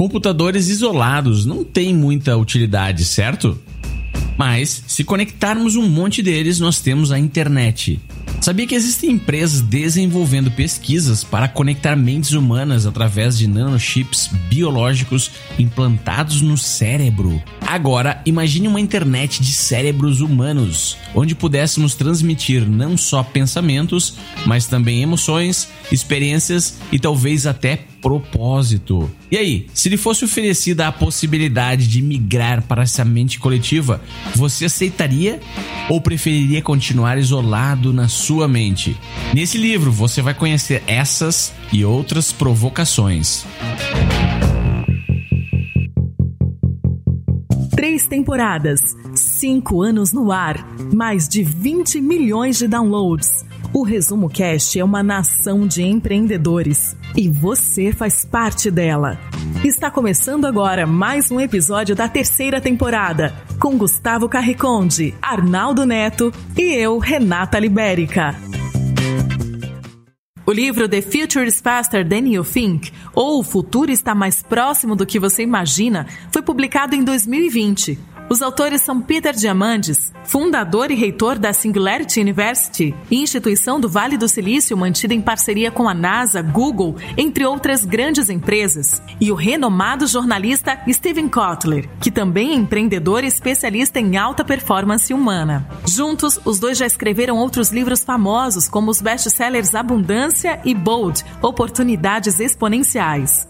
Computadores isolados não têm muita utilidade, certo? Mas, se conectarmos um monte deles, nós temos a internet. Sabia que existem empresas desenvolvendo pesquisas para conectar mentes humanas através de nanochips biológicos implantados no cérebro? Agora, imagine uma internet de cérebros humanos, onde pudéssemos transmitir não só pensamentos, mas também emoções, experiências e talvez até propósito. E aí, se lhe fosse oferecida a possibilidade de migrar para essa mente coletiva, você aceitaria ou preferiria continuar isolado na sua mente? Nesse livro você vai conhecer essas e outras provocações. Três temporadas, cinco anos no ar, mais de 20 milhões de downloads. O Resumo Cast é uma nação de empreendedores e você faz parte dela. Está começando agora mais um episódio da terceira temporada com Gustavo Carriconde, Arnaldo Neto e eu, Renata Libérica. O livro The Future is Faster Than You Think, ou O Futuro está mais próximo do que você imagina, foi publicado em 2020. Os autores são Peter Diamandis, fundador e reitor da Singularity University, instituição do Vale do Silício mantida em parceria com a NASA, Google, entre outras grandes empresas, e o renomado jornalista Steven Kotler, que também é empreendedor e especialista em alta performance humana. Juntos, os dois já escreveram outros livros famosos, como os best-sellers Abundância e Bold, Oportunidades Exponenciais.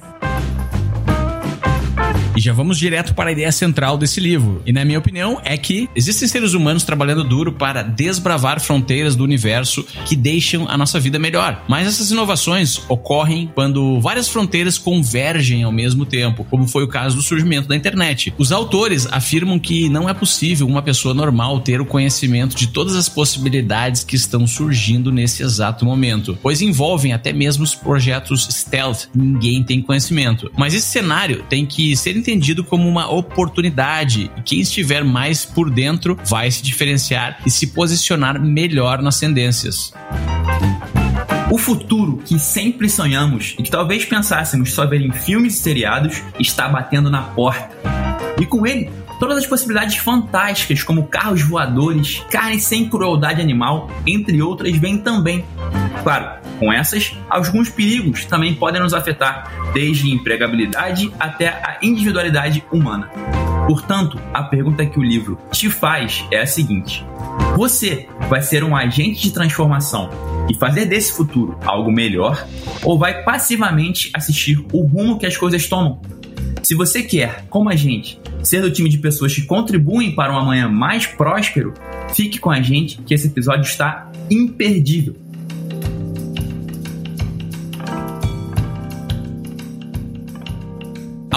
E já vamos direto para a ideia central desse livro. E na minha opinião é que existem seres humanos trabalhando duro para desbravar fronteiras do universo que deixam a nossa vida melhor. Mas essas inovações ocorrem quando várias fronteiras convergem ao mesmo tempo, como foi o caso do surgimento da internet. Os autores afirmam que não é possível uma pessoa normal ter o conhecimento de todas as possibilidades que estão surgindo nesse exato momento, pois envolvem até mesmo os projetos stealth, ninguém tem conhecimento. Mas esse cenário tem que ser entendido como uma oportunidade e quem estiver mais por dentro vai se diferenciar e se posicionar melhor nas tendências. O futuro que sempre sonhamos e que talvez pensássemos só ver em filmes e seriados está batendo na porta. E com ele, todas as possibilidades fantásticas, como carros voadores, carne sem crueldade animal, entre outras, vêm também. Claro, com essas, alguns perigos também podem nos afetar, desde empregabilidade até a individualidade humana. Portanto, a pergunta que o livro te faz é a seguinte: você vai ser um agente de transformação e fazer desse futuro algo melhor, ou vai passivamente assistir o rumo que as coisas tomam? Se você quer, como a gente, ser do time de pessoas que contribuem para um amanhã mais próspero, fique com a gente que esse episódio está imperdível.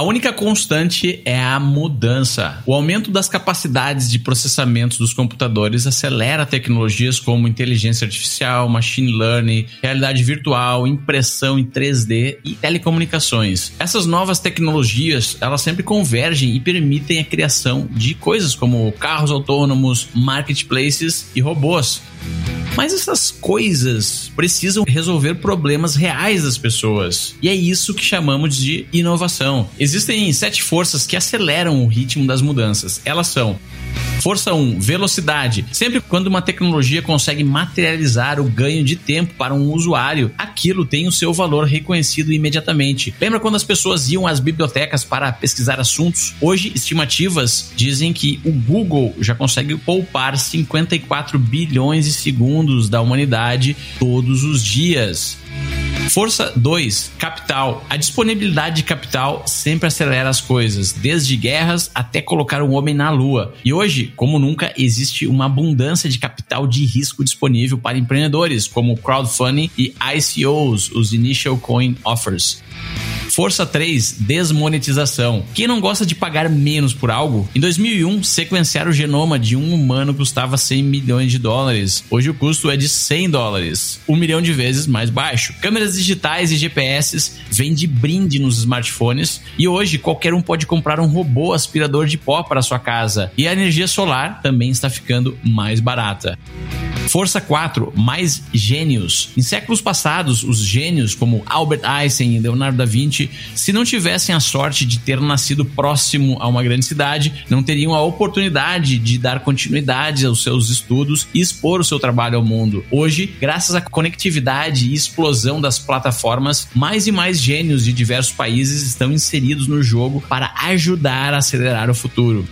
Única constante é a mudança. O aumento das capacidades de processamento dos computadores acelera tecnologias como inteligência artificial, machine learning, realidade virtual, impressão em 3D e telecomunicações. Essas novas tecnologias, elas sempre convergem e permitem a criação de coisas como carros autônomos, marketplaces e robôs. Mas essas coisas precisam resolver problemas reais das pessoas. E é isso que chamamos de inovação. Existem sete forças que aceleram o ritmo das mudanças. Elas são Força 1, velocidade. Sempre quando uma tecnologia consegue materializar o ganho de tempo para um usuário, aquilo tem o seu valor reconhecido imediatamente. Lembra quando as pessoas iam às bibliotecas para pesquisar assuntos? Hoje, estimativas dizem que o Google já consegue poupar 54 bilhões de segundos da humanidade todos os dias. Força 2, capital. A disponibilidade de capital sempre acelera as coisas, desde guerras até colocar um homem na lua. E hoje, como nunca, existe uma abundância de capital de risco disponível para empreendedores, como crowdfunding e ICOs, os Initial Coin Offers. Força 3, desmonetização. Quem não gosta de pagar menos por algo? Em 2001, sequenciar o genoma de um humano custava 100 milhões de dólares. Hoje o custo é de 100 dólares, um milhão de vezes mais baixo. Câmeras digitais e GPS vêm de brinde nos smartphones e hoje qualquer um pode comprar um robô aspirador de pó para sua casa. E a energia solar também está ficando mais barata. Força 4, mais gênios. Em séculos passados, os gênios como Albert Einstein e Leonardo da Vinci, se não tivessem a sorte de ter nascido próximo a uma grande cidade, não teriam a oportunidade de dar continuidade aos seus estudos e expor o seu trabalho ao mundo. Hoje, graças à conectividade e explosão das plataformas, mais e mais gênios de diversos países estão inseridos no jogo para ajudar a acelerar o futuro.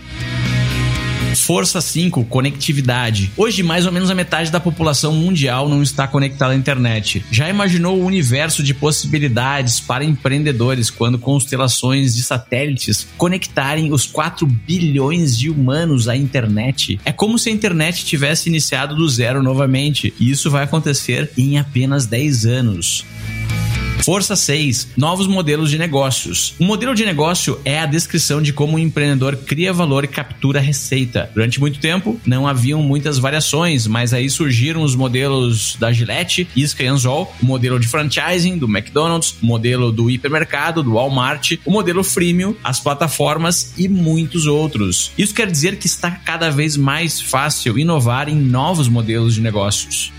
Força 5, conectividade. Hoje, mais ou menos a metade da população mundial não está conectada à internet. Já imaginou o universo de possibilidades para empreendedores quando constelações de satélites conectarem os 4 bilhões de humanos à internet? É como se a internet tivesse iniciado do zero novamente, e isso vai acontecer em apenas 10 anos. Força 6. Novos modelos de negócios. Um modelo de negócio é a descrição de como um empreendedor cria valor e captura receita. Durante muito tempo, não haviam muitas variações, mas aí surgiram os modelos da Gillette, e Anzol, o modelo de franchising do McDonald's, o modelo do hipermercado, do Walmart, o modelo freemium, as plataformas e muitos outros. Isso quer dizer que está cada vez mais fácil inovar em novos modelos de negócios.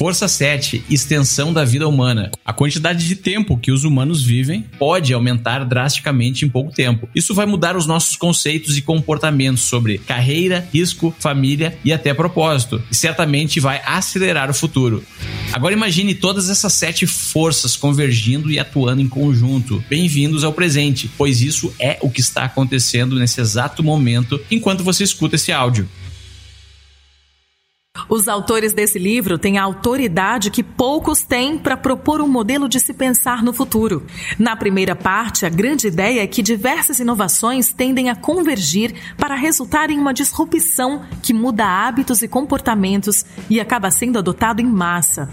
Força 7, extensão da vida humana. A quantidade de tempo que os humanos vivem pode aumentar drasticamente em pouco tempo. Isso vai mudar os nossos conceitos e comportamentos sobre carreira, risco, família e até propósito, e certamente vai acelerar o futuro. Agora imagine todas essas sete forças convergindo e atuando em conjunto. Bem-vindos ao presente, pois isso é o que está acontecendo nesse exato momento enquanto você escuta esse áudio. Os autores desse livro têm a autoridade que poucos têm para propor um modelo de se pensar no futuro. Na primeira parte, a grande ideia é que diversas inovações tendem a convergir para resultar em uma disrupção que muda hábitos e comportamentos e acaba sendo adotado em massa.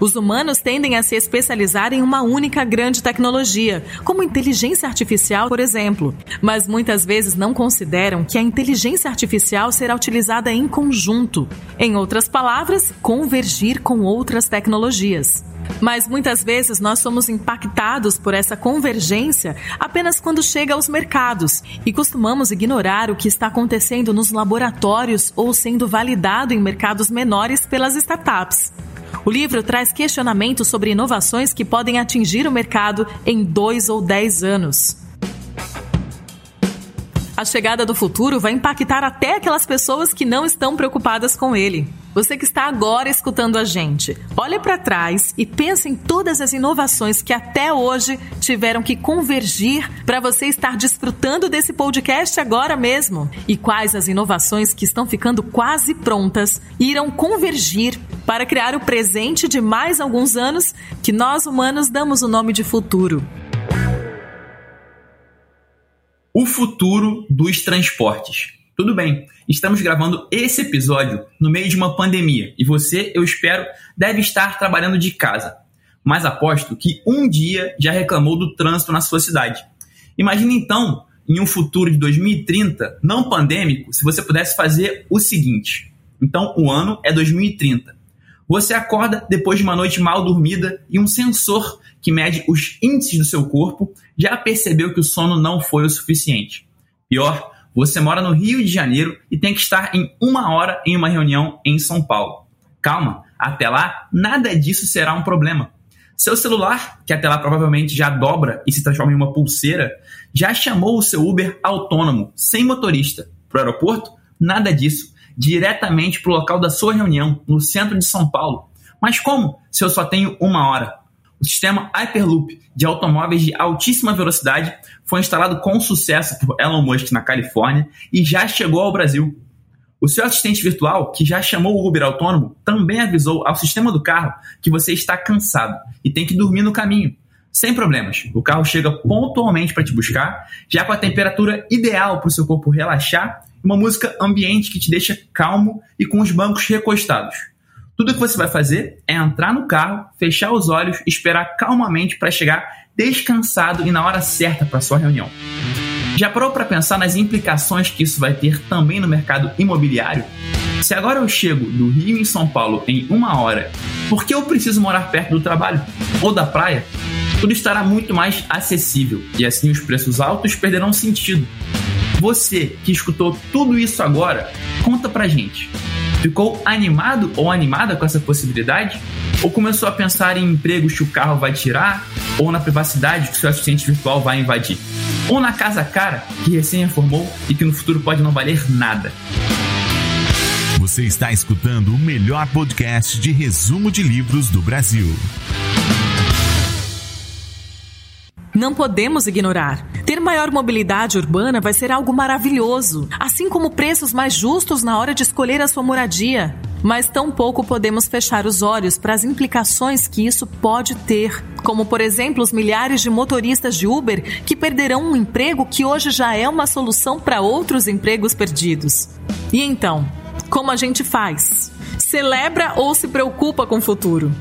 Os humanos tendem a se especializar em uma única grande tecnologia, como inteligência artificial, por exemplo, mas muitas vezes não consideram que a inteligência artificial será utilizada em conjunto. Em outras palavras, convergir com outras tecnologias. Mas muitas vezes nós somos impactados por essa convergência apenas quando chega aos mercados e costumamos ignorar o que está acontecendo nos laboratórios ou sendo validado em mercados menores pelas startups. O livro traz questionamentos sobre inovações que podem atingir o mercado em dois ou dez anos. A chegada do futuro vai impactar até aquelas pessoas que não estão preocupadas com ele. Você que está agora escutando a gente, olhe para trás e pense em todas as inovações que até hoje tiveram que convergir para você estar desfrutando desse podcast agora mesmo. E quais as inovações que estão ficando quase prontas irão convergir para criar o presente de mais alguns anos que nós humanos damos o nome de futuro o futuro dos transportes. Tudo bem, estamos gravando esse episódio no meio de uma pandemia e você, eu espero, deve estar trabalhando de casa. Mas aposto que um dia já reclamou do trânsito na sua cidade. Imagine então, em um futuro de 2030, não pandêmico, se você pudesse fazer o seguinte. Então, o ano é 2030. Você acorda depois de uma noite mal dormida e um sensor que mede os índices do seu corpo já percebeu que o sono não foi o suficiente. Pior, você mora no Rio de Janeiro e tem que estar em uma hora em uma reunião em São Paulo. Calma, até lá nada disso será um problema. Seu celular, que até lá provavelmente já dobra e se transforma em uma pulseira, já chamou o seu Uber autônomo, sem motorista. Para o aeroporto? Nada disso diretamente para o local da sua reunião, no centro de São Paulo. Mas como, se eu só tenho uma hora? O sistema Hyperloop de automóveis de altíssima velocidade foi instalado com sucesso por Elon Musk na Califórnia e já chegou ao Brasil. O seu assistente virtual, que já chamou o Uber autônomo, também avisou ao sistema do carro que você está cansado e tem que dormir no caminho. Sem problemas, o carro chega pontualmente para te buscar, já com a temperatura ideal para o seu corpo relaxar uma música ambiente que te deixa calmo e com os bancos recostados. Tudo que você vai fazer é entrar no carro, fechar os olhos esperar calmamente para chegar descansado e na hora certa para sua reunião. Já parou para pensar nas implicações que isso vai ter também no mercado imobiliário? Se agora eu chego do Rio em São Paulo em uma hora, por que eu preciso morar perto do trabalho ou da praia? Tudo estará muito mais acessível e assim os preços altos perderão sentido. Você que escutou tudo isso agora, conta pra gente. Ficou animado ou animada com essa possibilidade? Ou começou a pensar em empregos que o carro vai tirar? Ou na privacidade que seu assistente virtual vai invadir? Ou na casa cara que recém reformou e que no futuro pode não valer nada? Você está escutando o melhor podcast de resumo de livros do Brasil. Não podemos ignorar. Ter maior mobilidade urbana vai ser algo maravilhoso, assim como preços mais justos na hora de escolher a sua moradia. Mas tampouco podemos fechar os olhos para as implicações que isso pode ter, como por exemplo os milhares de motoristas de Uber que perderão um emprego que hoje já é uma solução para outros empregos perdidos. E então, como a gente faz? Celebra ou se preocupa com o futuro?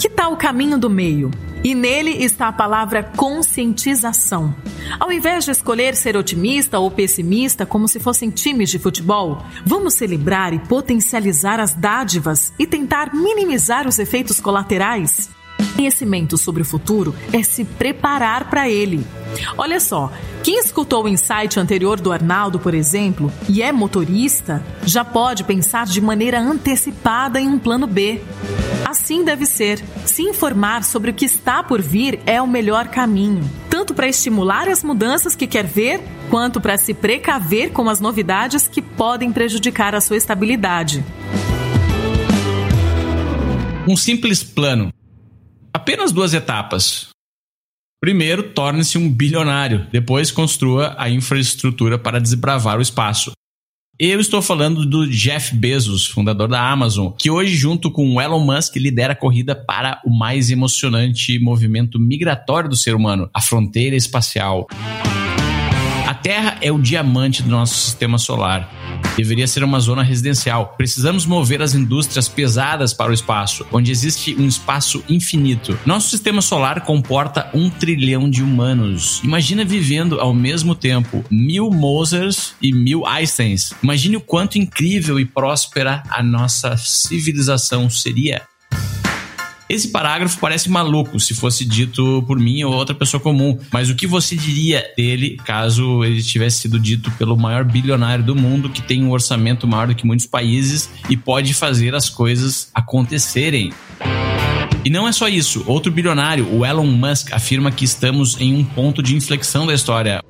Que tal o caminho do meio? E nele está a palavra conscientização. Ao invés de escolher ser otimista ou pessimista como se fossem times de futebol, vamos celebrar e potencializar as dádivas e tentar minimizar os efeitos colaterais. Conhecimento sobre o futuro é se preparar para ele. Olha só, quem escutou o insight anterior do Arnaldo, por exemplo, e é motorista, já pode pensar de maneira antecipada em um plano B. Assim deve ser. Se informar sobre o que está por vir é o melhor caminho, tanto para estimular as mudanças que quer ver, quanto para se precaver com as novidades que podem prejudicar a sua estabilidade. Um simples plano apenas duas etapas. Primeiro, torne-se um bilionário. Depois, construa a infraestrutura para desbravar o espaço. Eu estou falando do Jeff Bezos, fundador da Amazon, que hoje, junto com Elon Musk, lidera a corrida para o mais emocionante movimento migratório do ser humano, a fronteira espacial. A Terra é o diamante do nosso sistema solar. Deveria ser uma zona residencial. Precisamos mover as indústrias pesadas para o espaço, onde existe um espaço infinito. Nosso sistema solar comporta um trilhão de humanos. Imagina vivendo ao mesmo tempo mil Mozarts e mil Einsteins. Imagine o quanto incrível e próspera a nossa civilização seria. Esse parágrafo parece maluco se fosse dito por mim ou outra pessoa comum, mas o que você diria dele caso ele tivesse sido dito pelo maior bilionário do mundo que tem um orçamento maior do que muitos países e pode fazer as coisas acontecerem? E não é só isso. Outro bilionário, o Elon Musk, afirma que estamos em um ponto de inflexão da história.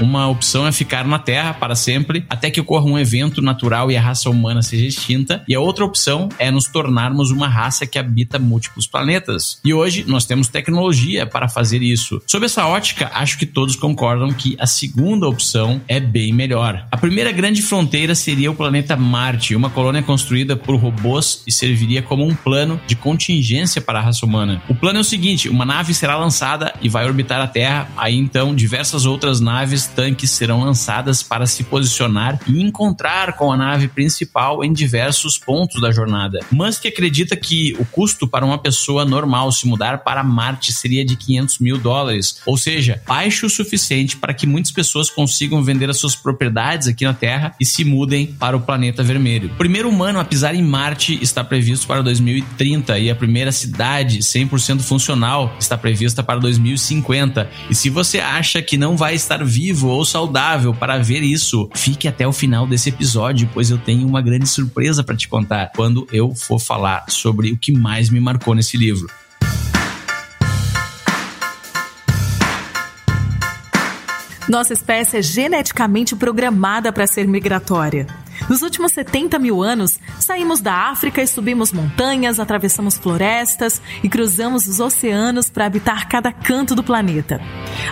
Uma opção é ficar na Terra para sempre, até que ocorra um evento natural e a raça humana seja extinta. E a outra opção é nos tornarmos uma raça que habita múltiplos planetas. E hoje nós temos tecnologia para fazer isso. Sob essa ótica, acho que todos concordam que a segunda opção é bem melhor. A primeira grande fronteira seria o planeta Marte, uma colônia construída por robôs e serviria como um plano de contingência para a raça humana. O plano é o seguinte: uma nave será lançada e vai orbitar a Terra, aí então diversas outras naves tanques serão lançadas para se posicionar e encontrar com a nave principal em diversos pontos da jornada. Musk acredita que o custo para uma pessoa normal se mudar para Marte seria de 500 mil dólares, ou seja, baixo o suficiente para que muitas pessoas consigam vender as suas propriedades aqui na Terra e se mudem para o planeta vermelho. O primeiro humano a pisar em Marte está previsto para 2030 e a primeira cidade 100% funcional está prevista para 2050. E se você acha que não vai estar vivo ou saudável para ver isso, fique até o final desse episódio, pois eu tenho uma grande surpresa para te contar quando eu for falar sobre o que mais me marcou nesse livro. Nossa espécie é geneticamente programada para ser migratória. Nos últimos 70 mil anos, saímos da África e subimos montanhas, atravessamos florestas e cruzamos os oceanos para habitar cada canto do planeta.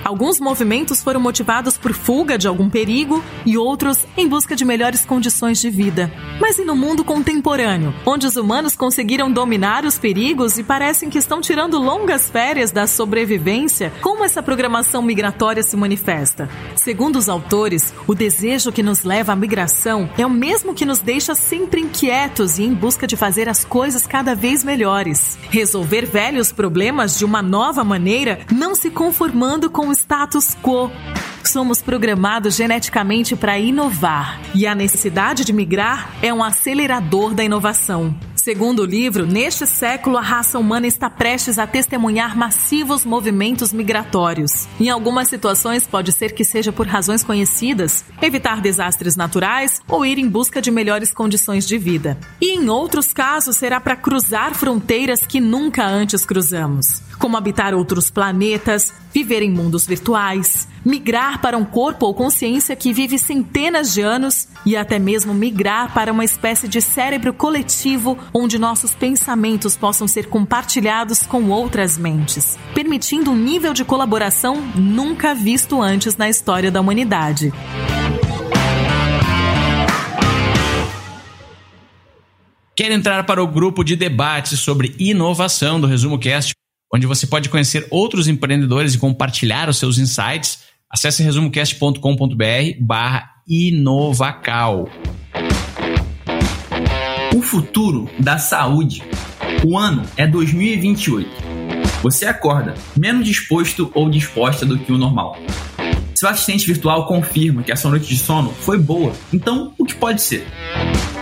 Alguns movimentos foram motivados por fuga de algum perigo e outros em busca de melhores condições de vida. Mas e no mundo contemporâneo, onde os humanos conseguiram dominar os perigos e parecem que estão tirando longas férias da sobrevivência, como essa programação migratória se manifesta? Segundo os autores, o desejo que nos leva à migração é o mesmo que nos deixa sempre inquietos e em busca de fazer as coisas cada vez melhores. Resolver velhos problemas de uma nova maneira, não se conformando com o status quo. Somos programados geneticamente para inovar e a necessidade de migrar é um acelerador da inovação. Segundo o livro, neste século a raça humana está prestes a testemunhar massivos movimentos migratórios. Em algumas situações pode ser que seja por razões conhecidas, evitar desastres naturais ou ir em busca de melhores condições de vida. E em outros casos será para cruzar fronteiras que nunca antes cruzamos, como habitar outros planetas, viver em mundos virtuais, migrar para um corpo ou consciência que vive centenas de anos e até mesmo migrar para uma espécie de cérebro coletivo onde nossos pensamentos possam ser compartilhados com outras mentes, permitindo um nível de colaboração nunca visto antes na história da humanidade. Quer entrar para o grupo de debate sobre inovação do Resumo Cast, onde você pode conhecer outros empreendedores e compartilhar os seus insights? Acesse resumocast.com.br barra Inovacal. O futuro da saúde. O ano é 2028. Você acorda menos disposto ou disposta do que o normal. Seu assistente virtual confirma que a sua noite de sono foi boa, então o que pode ser?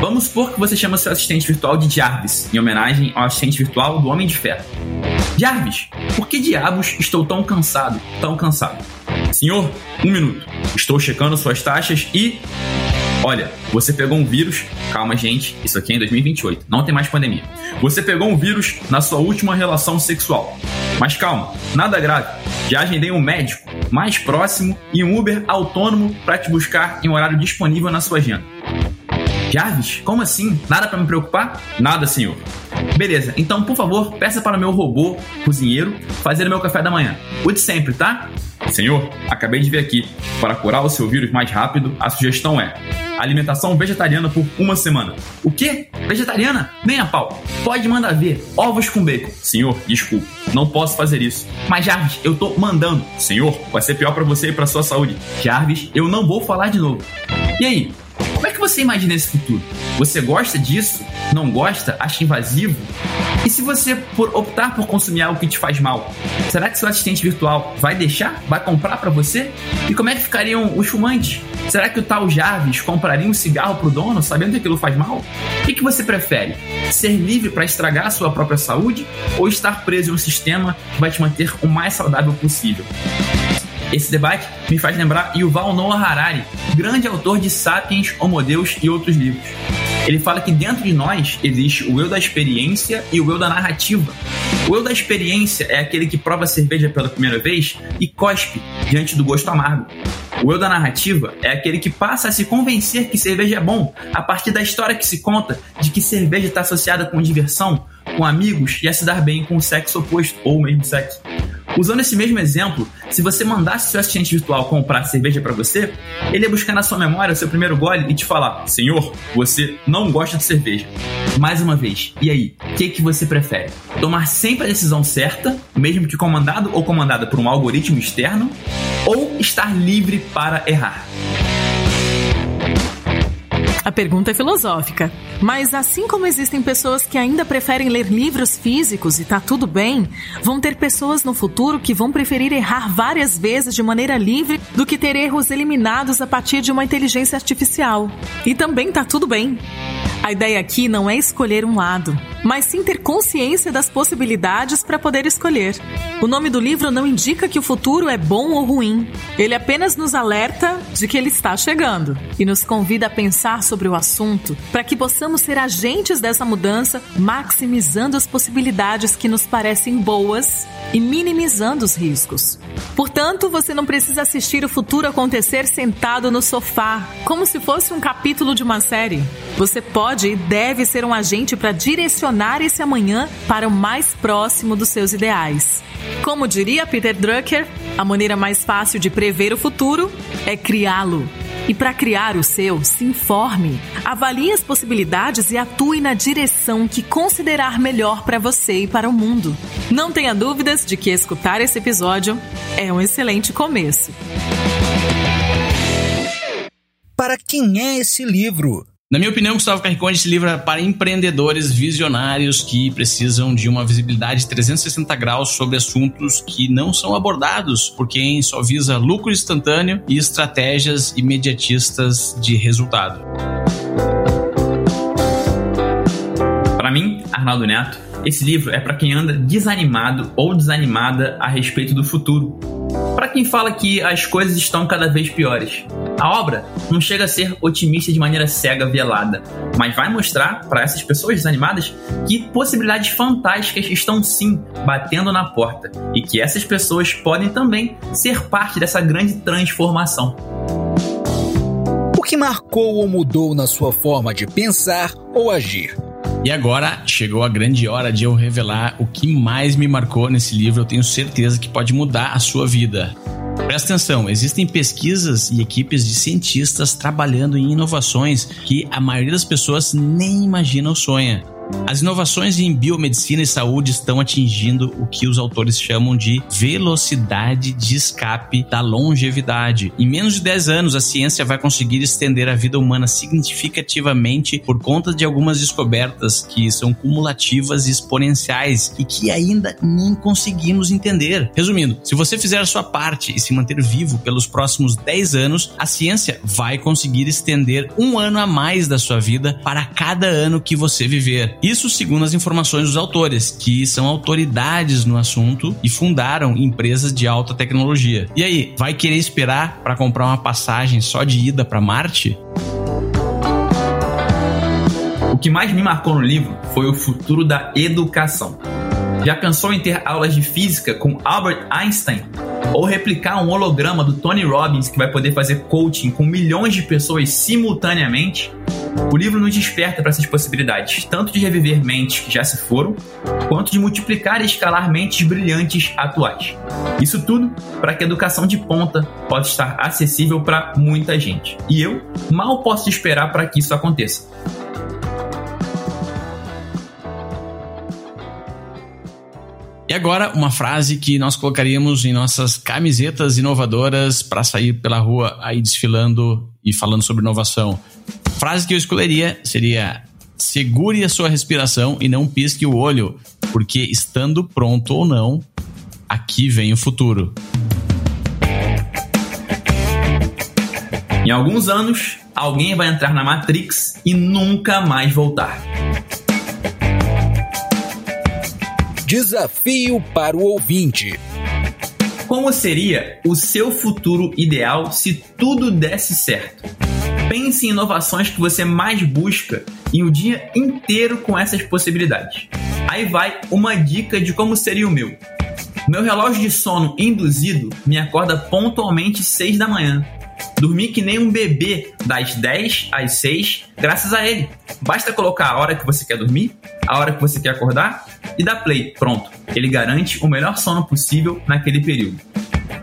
Vamos supor que você chama seu assistente virtual de Jarvis, em homenagem ao assistente virtual do Homem de Ferro. Jarvis, por que diabos estou tão cansado, tão cansado? Senhor, um minuto. Estou checando suas taxas e. Olha, você pegou um vírus. Calma, gente, isso aqui é em 2028, não tem mais pandemia. Você pegou um vírus na sua última relação sexual. Mas calma, nada grave. Já agendei um médico mais próximo e um Uber autônomo para te buscar em um horário disponível na sua agenda. Jarvis, como assim? Nada para me preocupar? Nada, senhor. Beleza, então por favor, peça para o meu robô cozinheiro fazer o meu café da manhã. O de sempre, tá? Senhor, acabei de ver aqui. Para curar o seu vírus mais rápido, a sugestão é alimentação vegetariana por uma semana. O quê? Vegetariana? Nem a pau. Pode mandar ver. Ovos com bacon. Senhor, desculpe. Não posso fazer isso. Mas Jarvis, eu tô mandando. Senhor, vai ser pior para você e para sua saúde. Jarvis, eu não vou falar de novo. E aí? Você imagina esse futuro? Você gosta disso? Não gosta? Acha invasivo? E se você por optar por consumir algo que te faz mal, será que seu assistente virtual vai deixar? Vai comprar para você? E como é que ficariam os fumantes? Será que o tal Jarvis compraria um cigarro pro dono, sabendo que aquilo faz mal? O que, que você prefere? Ser livre para estragar a sua própria saúde ou estar preso em um sistema que vai te manter o mais saudável possível? Esse debate me faz lembrar Yuval Noah Harari, grande autor de Sapiens, Homo Deus e outros livros. Ele fala que dentro de nós existe o eu da experiência e o eu da narrativa. O eu da experiência é aquele que prova a cerveja pela primeira vez e cospe diante do gosto amargo. O eu da narrativa é aquele que passa a se convencer que cerveja é bom a partir da história que se conta de que cerveja está associada com diversão, com amigos e a se dar bem com o sexo oposto ou o mesmo sexo. Usando esse mesmo exemplo, se você mandasse seu assistente virtual comprar cerveja para você, ele ia buscar na sua memória o seu primeiro gole e te falar: Senhor, você não gosta de cerveja. Mais uma vez, e aí, o que, que você prefere? Tomar sempre a decisão certa, mesmo que comandado ou comandada por um algoritmo externo, ou estar livre para errar? A pergunta é filosófica. Mas assim como existem pessoas que ainda preferem ler livros físicos e tá tudo bem, vão ter pessoas no futuro que vão preferir errar várias vezes de maneira livre do que ter erros eliminados a partir de uma inteligência artificial. E também tá tudo bem. A ideia aqui não é escolher um lado, mas sim ter consciência das possibilidades para poder escolher. O nome do livro não indica que o futuro é bom ou ruim. Ele apenas nos alerta de que ele está chegando e nos convida a pensar sobre o assunto para que possamos ser agentes dessa mudança, maximizando as possibilidades que nos parecem boas e minimizando os riscos. Portanto, você não precisa assistir o futuro acontecer sentado no sofá, como se fosse um capítulo de uma série. Você pode pode e deve ser um agente para direcionar esse amanhã para o mais próximo dos seus ideais. Como diria Peter Drucker, a maneira mais fácil de prever o futuro é criá-lo. E para criar o seu, se informe, avalie as possibilidades e atue na direção que considerar melhor para você e para o mundo. Não tenha dúvidas de que escutar esse episódio é um excelente começo. Para quem é esse livro? Na minha opinião, Gustavo Carriconde esse livro é para empreendedores visionários que precisam de uma visibilidade 360 graus sobre assuntos que não são abordados por quem só visa lucro instantâneo e estratégias imediatistas de resultado. Para mim, Arnaldo Neto, esse livro é para quem anda desanimado ou desanimada a respeito do futuro. Para quem fala que as coisas estão cada vez piores. A obra não chega a ser otimista de maneira cega, velada, mas vai mostrar para essas pessoas desanimadas que possibilidades fantásticas estão sim batendo na porta e que essas pessoas podem também ser parte dessa grande transformação. O que marcou ou mudou na sua forma de pensar ou agir? E agora chegou a grande hora de eu revelar o que mais me marcou nesse livro. Eu tenho certeza que pode mudar a sua vida. Presta atenção, existem pesquisas e equipes de cientistas trabalhando em inovações que a maioria das pessoas nem imagina ou sonha. As inovações em biomedicina e saúde estão atingindo o que os autores chamam de velocidade de escape da longevidade. Em menos de 10 anos, a ciência vai conseguir estender a vida humana significativamente por conta de algumas descobertas que são cumulativas e exponenciais e que ainda nem conseguimos entender. Resumindo, se você fizer a sua parte e se manter vivo pelos próximos 10 anos, a ciência vai conseguir estender um ano a mais da sua vida para cada ano que você viver. Isso segundo as informações dos autores, que são autoridades no assunto e fundaram empresas de alta tecnologia. E aí, vai querer esperar para comprar uma passagem só de ida para Marte? O que mais me marcou no livro foi o futuro da educação. Já pensou em ter aulas de física com Albert Einstein? Ou replicar um holograma do Tony Robbins que vai poder fazer coaching com milhões de pessoas simultaneamente? O livro nos desperta para essas possibilidades, tanto de reviver mentes que já se foram, quanto de multiplicar e escalar mentes brilhantes atuais. Isso tudo para que a educação de ponta possa estar acessível para muita gente. E eu mal posso esperar para que isso aconteça. Agora, uma frase que nós colocaríamos em nossas camisetas inovadoras para sair pela rua aí desfilando e falando sobre inovação. Frase que eu escolheria seria: segure a sua respiração e não pisque o olho, porque estando pronto ou não, aqui vem o futuro. Em alguns anos, alguém vai entrar na Matrix e nunca mais voltar. Desafio para o ouvinte. Como seria o seu futuro ideal se tudo desse certo? Pense em inovações que você mais busca em o dia inteiro com essas possibilidades. Aí vai uma dica de como seria o meu. Meu relógio de sono induzido me acorda pontualmente 6 da manhã. Dormi que nem um bebê das 10 às 6, graças a ele. Basta colocar a hora que você quer dormir, a hora que você quer acordar e dar play. Pronto. Ele garante o melhor sono possível naquele período.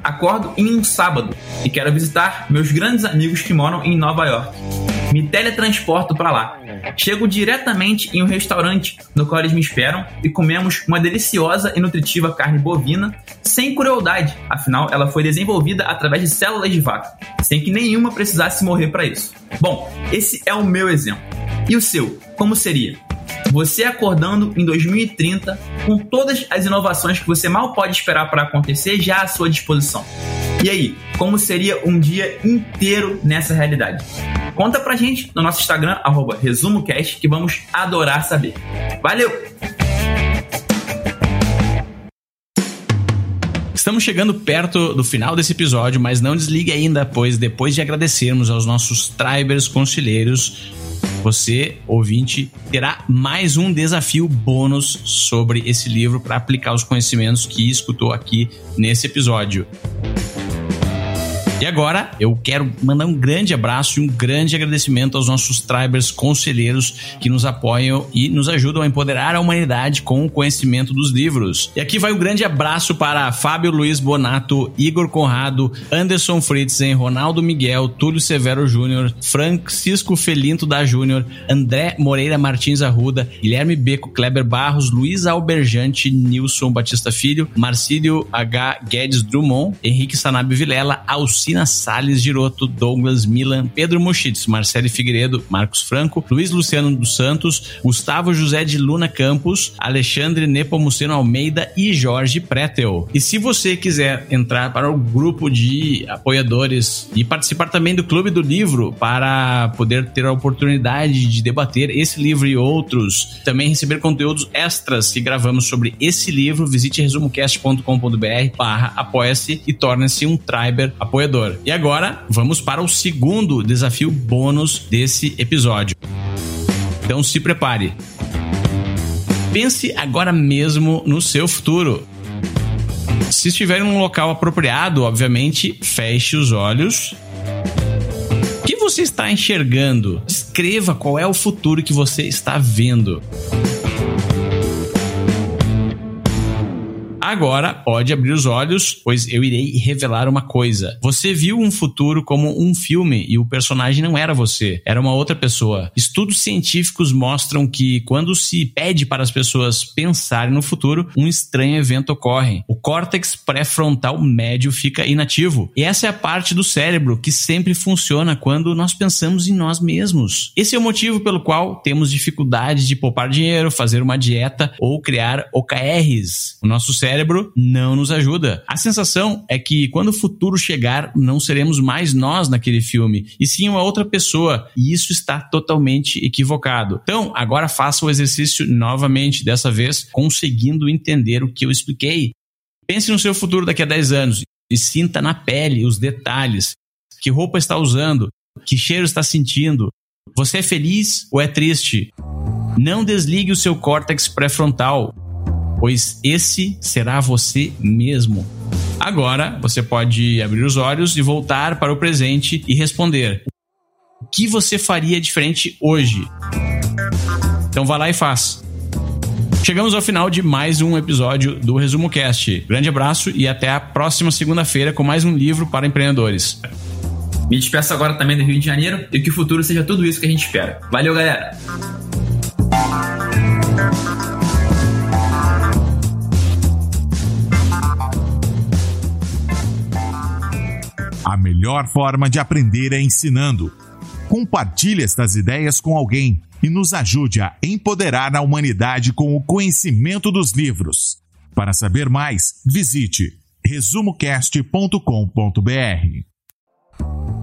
Acordo em um sábado e quero visitar meus grandes amigos que moram em Nova York. Me teletransporto para lá. Chego diretamente em um restaurante no qual eles me esperam e comemos uma deliciosa e nutritiva carne bovina sem crueldade, afinal ela foi desenvolvida através de células de vaca, sem que nenhuma precisasse morrer para isso. Bom, esse é o meu exemplo. E o seu? Como seria? Você acordando em 2030 com todas as inovações que você mal pode esperar para acontecer já à sua disposição. E aí, como seria um dia inteiro nessa realidade? Conta pra gente no nosso Instagram, ResumoCast, que vamos adorar saber. Valeu! Estamos chegando perto do final desse episódio, mas não desligue ainda, pois depois de agradecermos aos nossos tribers conselheiros, você, ouvinte, terá mais um desafio bônus sobre esse livro para aplicar os conhecimentos que escutou aqui nesse episódio. E agora eu quero mandar um grande abraço e um grande agradecimento aos nossos tribers conselheiros que nos apoiam e nos ajudam a empoderar a humanidade com o conhecimento dos livros. E aqui vai um grande abraço para Fábio Luiz Bonato, Igor Conrado, Anderson Fritzen, Ronaldo Miguel, Túlio Severo Júnior, Francisco Felinto da Júnior, André Moreira Martins Arruda, Guilherme Beco, Kleber Barros, Luiz Alberjante, Nilson Batista Filho, Marcílio H. Guedes Drummond, Henrique Sanabe Vilela, Alcino Martina Salles Giroto, Douglas Milan, Pedro Moschitz, Marcelo Figueiredo, Marcos Franco, Luiz Luciano dos Santos, Gustavo José de Luna Campos, Alexandre Nepomuceno Almeida e Jorge Pretel. E se você quiser entrar para o grupo de apoiadores e participar também do Clube do Livro para poder ter a oportunidade de debater esse livro e outros, também receber conteúdos extras que gravamos sobre esse livro, visite resumocast.com.br barra apoia-se e torne-se um Triber apoiador. E agora, vamos para o segundo desafio bônus desse episódio. Então se prepare. Pense agora mesmo no seu futuro. Se estiver em um local apropriado, obviamente, feche os olhos. O que você está enxergando? Descreva qual é o futuro que você está vendo. Agora pode abrir os olhos, pois eu irei revelar uma coisa. Você viu um futuro como um filme e o personagem não era você, era uma outra pessoa. Estudos científicos mostram que quando se pede para as pessoas pensarem no futuro, um estranho evento ocorre. O córtex pré-frontal médio fica inativo. E essa é a parte do cérebro que sempre funciona quando nós pensamos em nós mesmos. Esse é o motivo pelo qual temos dificuldade de poupar dinheiro, fazer uma dieta ou criar OKRs. O nosso cérebro cérebro não nos ajuda. A sensação é que quando o futuro chegar, não seremos mais nós naquele filme, e sim uma outra pessoa, e isso está totalmente equivocado. Então, agora faça o exercício novamente, dessa vez conseguindo entender o que eu expliquei. Pense no seu futuro daqui a 10 anos e sinta na pele os detalhes. Que roupa está usando? Que cheiro está sentindo? Você é feliz ou é triste? Não desligue o seu córtex pré-frontal pois esse será você mesmo. Agora você pode abrir os olhos e voltar para o presente e responder: o que você faria diferente hoje? Então vá lá e faz. Chegamos ao final de mais um episódio do Resumo Cast. Grande abraço e até a próxima segunda-feira com mais um livro para empreendedores. Me despeço agora também do Rio de Janeiro e que o futuro seja tudo isso que a gente espera. Valeu, galera! Melhor forma de aprender é ensinando. Compartilhe estas ideias com alguém e nos ajude a empoderar a humanidade com o conhecimento dos livros. Para saber mais, visite resumocast.com.br.